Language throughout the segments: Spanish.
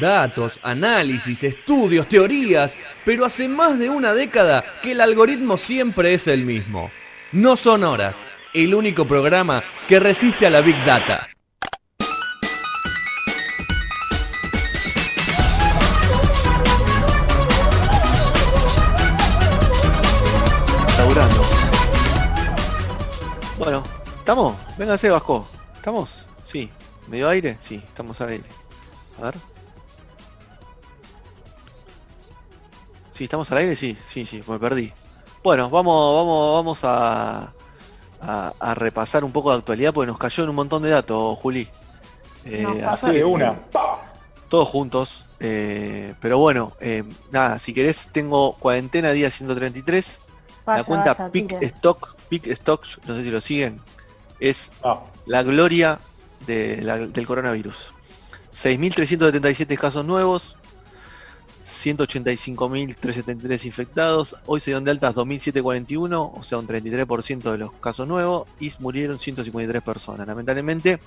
Datos, análisis, estudios, teorías, pero hace más de una década que el algoritmo siempre es el mismo. No son horas, el único programa que resiste a la Big Data. Bueno, ¿estamos? Véngase, Vasco. ¿Estamos? Sí. ¿Medio aire? Sí, estamos al aire. A ver. Sí, estamos al aire, sí, sí, sí, me perdí. Bueno, vamos, vamos, vamos a, a, a repasar un poco de actualidad porque nos cayó en un montón de datos, Juli. Eh, así- de una. todos juntos. eh, pero bueno, eh, nada, si querés, tengo cuarentena día 133. Vaya, la cuenta vaya, Pick tire. Stock, Pick Stock, no sé si lo siguen, es No. la gloria de la- del coronavirus. 6.377 casos nuevos, 185.373 infectados, hoy se dieron de altas 2.741, o sea un 33% de los casos nuevos, y murieron 153 personas. Lamentablemente,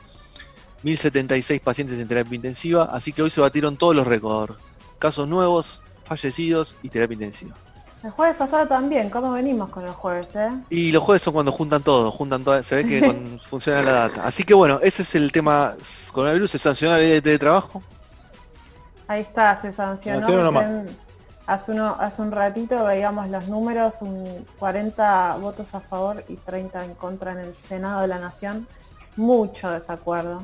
1.076 pacientes en terapia intensiva, así que hoy se batieron todos los récords. Casos nuevos, fallecidos y terapia intensiva. El jueves pasado también, ¿cómo venimos con el jueves, eh? Y los jueves son cuando juntan todo, juntan todo, se ve que funciona la data. Así que bueno, ese es el tema coronavirus, se sancionó la ley de teletrabajo. Ahí está, se sancionó. Hace, uno, hace un ratito veíamos los números, un 40 votos a favor y 30 en contra en el Senado de la Nación. Mucho desacuerdo.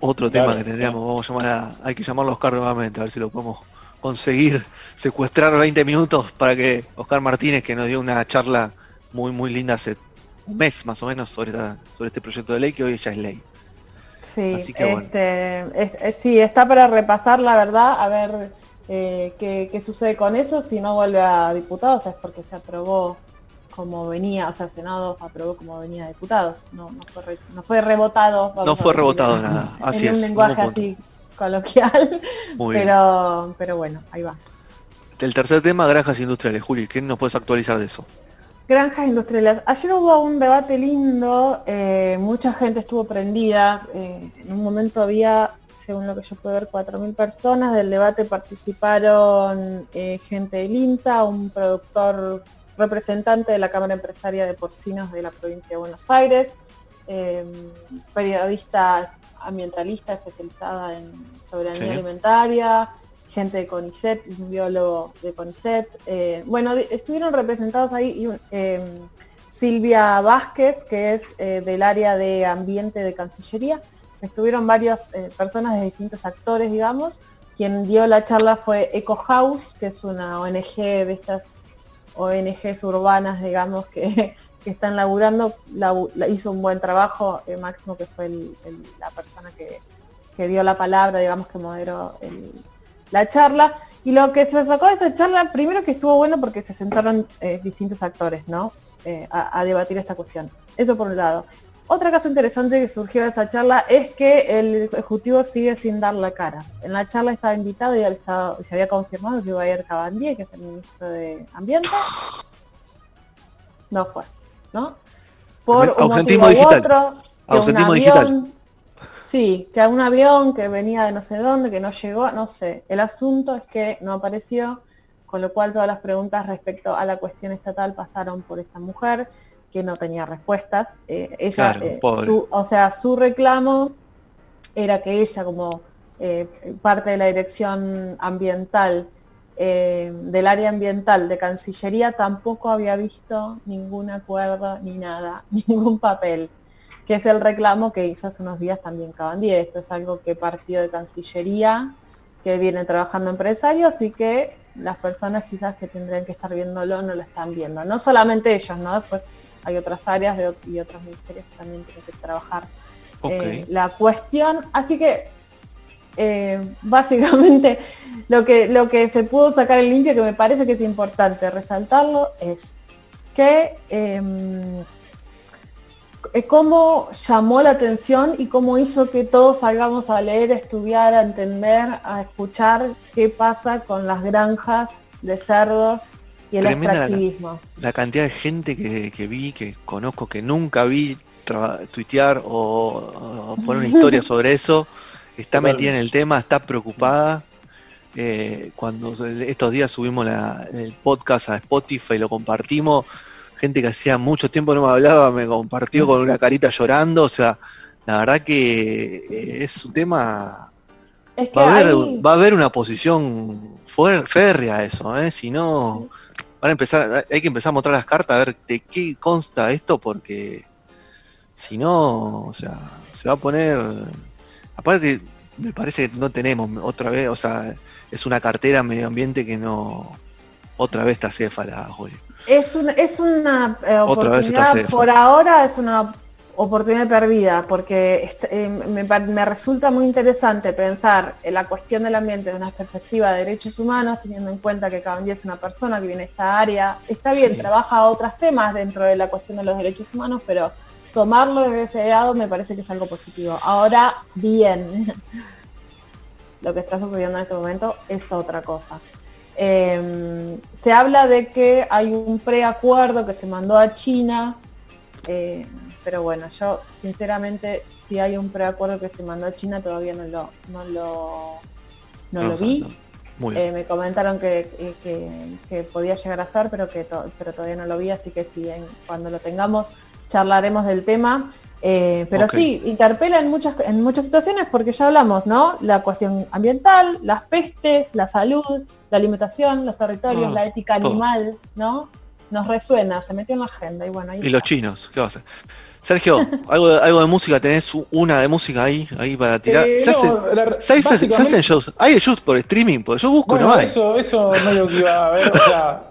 Otro Claro, tema que tendríamos, vamos a llamar a, hay que llamar a Oscar nuevamente, a ver si lo podemos conseguir, secuestrar 20 minutos para que Oscar Martínez, que nos dio una charla muy muy linda hace un mes más o menos sobre, esta- sobre este proyecto de ley, que hoy ya es ley. Sí, Así que bueno. este, es- es- sí, está para repasar la verdad, a ver eh, qué, qué sucede con eso, si no vuelve a diputados es porque se aprobó como venía, o sea, el Senado aprobó como venía a diputados, no, no, fue, re- no fue rebotado. No fue rebotado en- nada, así en un es, lenguaje buen punto. así coloquial, Muy bien. pero, pero bueno, ahí va. El tercer tema, granjas industriales. Juli, ¿qué nos puedes actualizar de eso? Granjas industriales. Ayer hubo un debate lindo, eh, mucha gente estuvo prendida. eh, en un momento había, según lo que yo pude ver, 4.000 personas. Del debate participaron eh, gente del INTA, un productor representante de la Cámara Empresaria de Porcinos de la provincia de Buenos Aires, periodista ambientalista especializada en soberanía Sí. alimentaria, gente de CONICET, un biólogo de CONICET. eh, bueno, estuvieron representados ahí y eh, Silvia Vázquez, que es eh, del área de ambiente de Cancillería. Estuvieron varias eh, personas de distintos actores, digamos. Quien dio la charla fue Eco House, que es una ONG de estas ONGs urbanas, digamos, que, que están laburando. Labu- la- hizo un buen trabajo, eh, Máximo, que fue la persona que, que dio la palabra, digamos, que moderó el- la charla. Y lo que se sacó de esa charla, primero que estuvo bueno porque se sentaron eh, distintos actores, ¿no? Eh, a, a debatir esta cuestión. Eso por un lado. Otra cosa interesante que surgió de esa charla es que el Ejecutivo sigue sin dar la cara. En la charla estaba invitado y se había confirmado que iba a ir Cabandier, que es el ministro de Ambiente. No fue, ¿no? Por un motivo u otro, que un avión, digital. Sí, que a un avión que venía de no sé dónde, que no llegó, no sé. El asunto es que no apareció, con lo cual todas las preguntas respecto a la cuestión estatal pasaron por esta mujer, que no tenía respuestas. Eh, ella, Claro, eh, su- o sea, su reclamo era que ella, como eh, parte de la dirección ambiental, del área ambiental de Cancillería, tampoco había visto ningún acuerdo ni nada, ningún papel que es el reclamo que hizo hace unos días también Cabandier. Esto es algo que partió de Cancillería, que viene trabajando empresarios y que las personas quizás que tendrían que estar viéndolo no lo están viendo. No solamente ellos, ¿no? Después hay otras áreas de, y otros ministerios que también tienen que trabajar eh, la cuestión. Así que eh, básicamente lo que, lo que se pudo sacar en limpio, que me parece que es importante resaltarlo, es que em, eh, cómo llamó la atención y cómo hizo que todos salgamos a leer, a estudiar, a entender, a escuchar qué pasa con las granjas de cerdos y el la, extractivismo. la cantidad de gente que, que vi, que conozco, que nunca vi tuitear o, o poner una historia sobre eso, está metida en el tema, está preocupada. eh, cuando estos días subimos el podcast a Spotify y lo compartimos, gente que hacía mucho tiempo no me hablaba, me compartió con una carita llorando, o sea, la verdad que eh, es un tema... va, a haber, va a haber una posición férrea eso, ¿eh? si no, van a empezar, hay que empezar a mostrar las cartas a ver de qué consta esto, porque si no, o sea, se va a poner... Aparte, me parece que no tenemos otra vez, o sea, es una cartera medio ambiente que no otra vez está céfala, Julio. Es, es una eh, oportunidad, por ahora es una oportunidad perdida, porque eh, me, resulta muy interesante pensar en la cuestión del ambiente desde una perspectiva de derechos humanos, teniendo en cuenta que cada día es una persona que viene a esta área. Está bien, trabaja otros temas dentro de la cuestión de los derechos humanos, pero tomarlo desde ese lado me parece que es algo positivo. Ahora, bien, lo que está sucediendo en este momento es otra cosa. Em, se habla de que hay un preacuerdo que se mandó a China, eh, pero bueno, yo sinceramente si hay un preacuerdo que se mandó a China todavía no lo, no lo, no lo vi. Eh, me comentaron que, que, podía llegar a ser, pero que pero todavía no lo vi, así que si cuando lo tengamos charlaremos del tema. Eh, pero sí, interpela en muchas, en muchas situaciones porque ya hablamos, ¿no? La cuestión ambiental, las pestes, la salud, la alimentación, los territorios, la ética animal, ¿no? Nos resuena, se metió en la agenda y bueno, Y los chinos, ¿qué va a hacer? Sergio, ¿algo de, algo de música? ¿Tenés una de música ahí, ahí para tirar? Eh, ¿Se, hacen shows? ¿Hay shows por streaming? Porque yo busco, no hay. Eso, eso medio que iba a ver, o sea,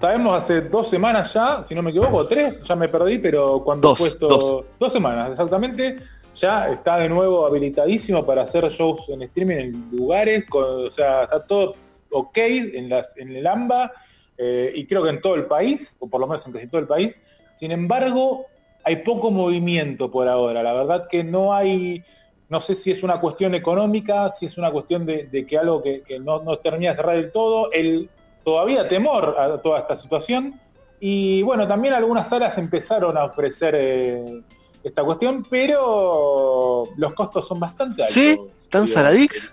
sabemos hace dos semanas ya, si no me equivoco, tres, ya me perdí, pero cuando dos, puesto dos. semanas exactamente, ya está de nuevo habilitadísimo para hacer shows en streaming en lugares, o sea, está todo ok en, las, en el AMBA eh, y creo que en todo el país, o por lo menos en casi todo el país. Sin embargo, hay poco movimiento por ahora. La verdad que no hay, no sé si es una cuestión económica, si es una cuestión de, que algo que, no, no, termina de cerrar del todo. El, todavía temor a toda esta situación. Y bueno, también algunas salas empezaron a ofrecer eh, esta cuestión, pero los costos son bastante altos. ¿Sí? ¿Tan saladix?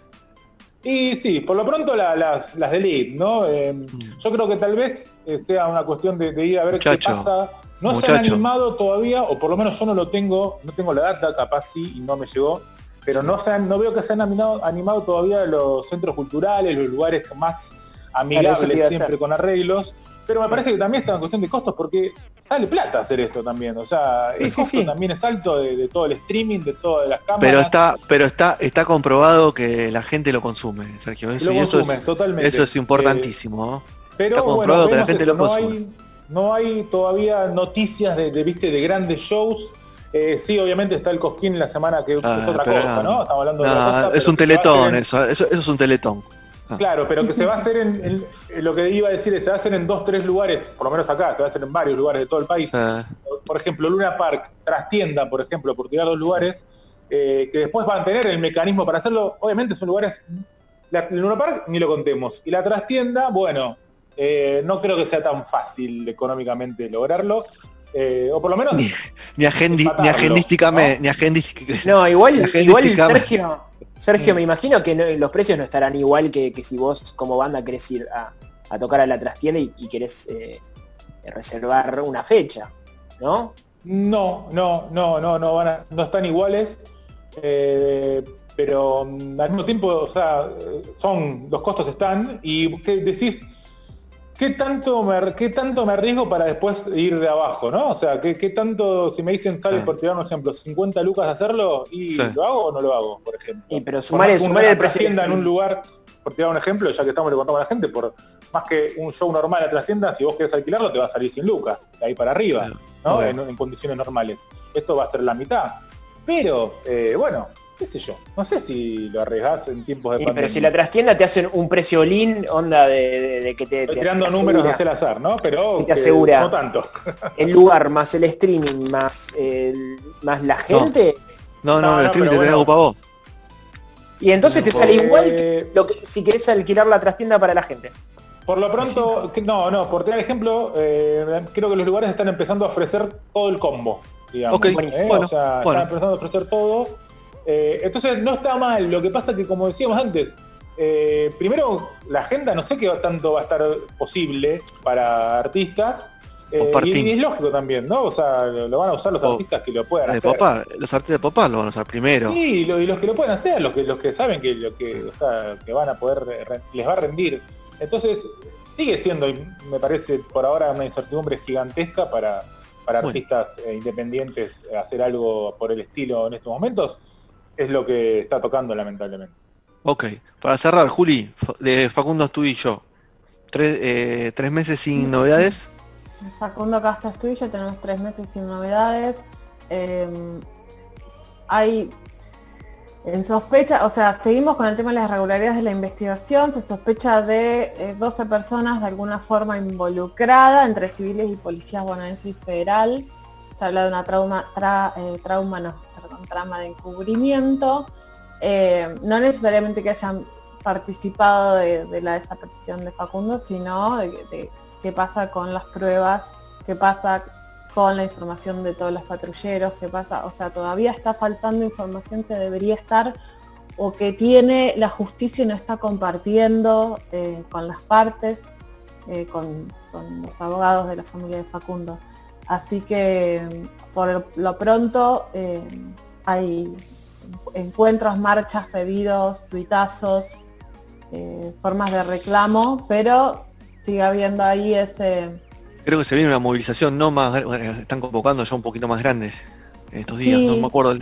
Y sí, por lo pronto las, las de Elite, ¿no? Eh, mm. Yo creo que tal vez eh, sea una cuestión de, ir a ver qué pasa. No se han animado todavía, o por lo menos yo no lo tengo, no tengo la data, capaz sí, y no me llegó, pero no, se no veo que se han animado, animado todavía los centros culturales, los lugares más amigables siempre con arreglos, pero me parece que también está en cuestión de costos porque sale plata hacer esto también, o sea, el costo también es alto de, todo el streaming, de todas las cámaras. Pero está, pero está, está comprobado que la gente lo consume, Sergio. Eso, eso es, totalmente. Eso es importantísimo. pero está comprobado que la gente lo consume. No hay, no hay todavía noticias de, viste de grandes shows. Eh, sí, obviamente está el Cosquín la semana que es ah, otra cosa, ¿no? Estamos hablando de cosa, Es un teletón, eso, eso es un teletón. Ah. Claro, pero que se va a hacer en, lo que iba a decir es se va a hacer en dos, tres lugares, por lo menos acá, se va a hacer en varios lugares de todo el país. Ah. Por ejemplo, Luna Park, Trastienda, por ejemplo, por tirar dos lugares, eh, que después van a tener el mecanismo para hacerlo. Obviamente son lugares, la, Luna Park ni lo contemos. Y la Trastienda, bueno, eh, no creo que sea tan fácil económicamente lograrlo. Eh, o por lo menos ni, ni, agendísticamente, ¿no? no igual, igual Sergio Sergio, mm. me imagino que los precios no estarán igual que, si vos como banda querés ir a, tocar a la trastienda y, querés eh, reservar una fecha, ¿no? No, no, no, no, no, van no están iguales. Eh, pero mm, al mismo tiempo, o sea, son, los costos están y ¿qué decís, ¿qué tanto, me, ¿qué tanto me arriesgo para después ir de abajo, no? O sea, ¿qué, tanto, si me dicen, sale por tirar un ejemplo, 50 lucas de hacerlo, y lo hago o no lo hago, por ejemplo? Y pero sumar, el precio. en un lugar, por tirar un ejemplo, ya que estamos le contamos a la gente, por más que un show normal a las tiendas, si vos querés alquilarlo, te va a salir 100 lucas, de ahí para arriba, ¿no? En, condiciones normales. Esto va a ser la mitad. Pero, eh, bueno, qué sé yo, no sé si lo arriesgás en tiempos de pandemia. Pero si la trastienda te hacen un precio lean, onda de, que te... Estoy tirando números hacia el azar, ¿no? Pero te asegura no tanto. el lugar más el streaming más más la gente. No, no, el streaming te bueno. para vos. Y entonces te sale igual que, lo que si querés alquilar la trastienda para la gente. Por lo pronto, no, no, por tener ejemplo, eh, creo que los lugares están empezando a ofrecer todo el combo. Digamos, okay. ¿eh? bueno, o sea, están empezando a ofrecer todo eh, entonces no está mal, lo que pasa que como decíamos antes, eh, primero, la agenda no sé qué tanto va a estar posible para artistas. Eh, y, es lógico también, ¿no? O sea, lo van a usar los artistas que lo puedan hacer. los artistas de Popar lo van a usar primero. Sí, y, los que lo pueden hacer, los que, los que saben que, lo que, o sea, que van a poder, les va a rendir. Entonces, sigue siendo, me parece, por ahora una incertidumbre gigantesca para, para artistas eh, independientes hacer algo por el estilo en estos momentos. Es lo que está tocando, lamentablemente. Ok, para cerrar, Juli, de Facundo yo, tres, eh, tres meses sin novedades. Facundo Castro yo tenemos tres meses sin novedades. Em, hay en sospecha, o sea, seguimos con el tema de las irregularidades de la investigación, se sospecha de 12 eh, personas de alguna forma involucradas entre civiles y policías bonaerense y federal. Se habla de una trauma, eh, trauma no, trama de encubrimiento. Eh, no necesariamente que hayan participado de, la desaparición de Facundo, sino de, qué pasa con las pruebas, qué pasa con la información de todos los patrulleros, qué pasa, o sea, todavía está faltando información que debería estar o que tiene la justicia y no está compartiendo eh, con las partes, eh, con, los abogados de la familia de Facundo. Así que por lo pronto hay encuentros, marchas, pedidos, tuitazos, eh, formas de reclamo, pero sigue habiendo ahí ese... Creo que se viene una movilización no más, están convocando ya un poquito más grande estos días, no me acuerdo.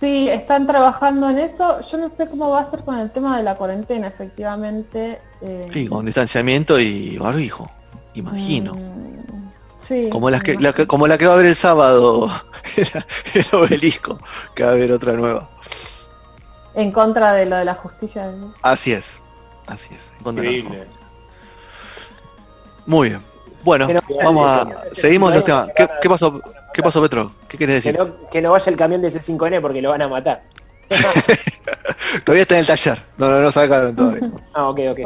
Sí, están trabajando en eso. Yo no sé cómo va a ser con el tema de la cuarentena, efectivamente. Eh... Sí, con distanciamiento y barbijo, imagino. Mm, como, las que, la como la que va a haber el sábado, el, obelisco, que va a haber otra nueva. En contra de lo de la justicia. Así es, así es. Muy bien. Bueno, vamos a. Seguimos los temas. ¿Qué, pasó, ¿Qué pasó, Petro? ¿Qué quieres decir? Que no, vaya el camión de C5N porque lo van a matar. todavía está en el taller. No, no, no sacaron todavía. ah, ok, ok.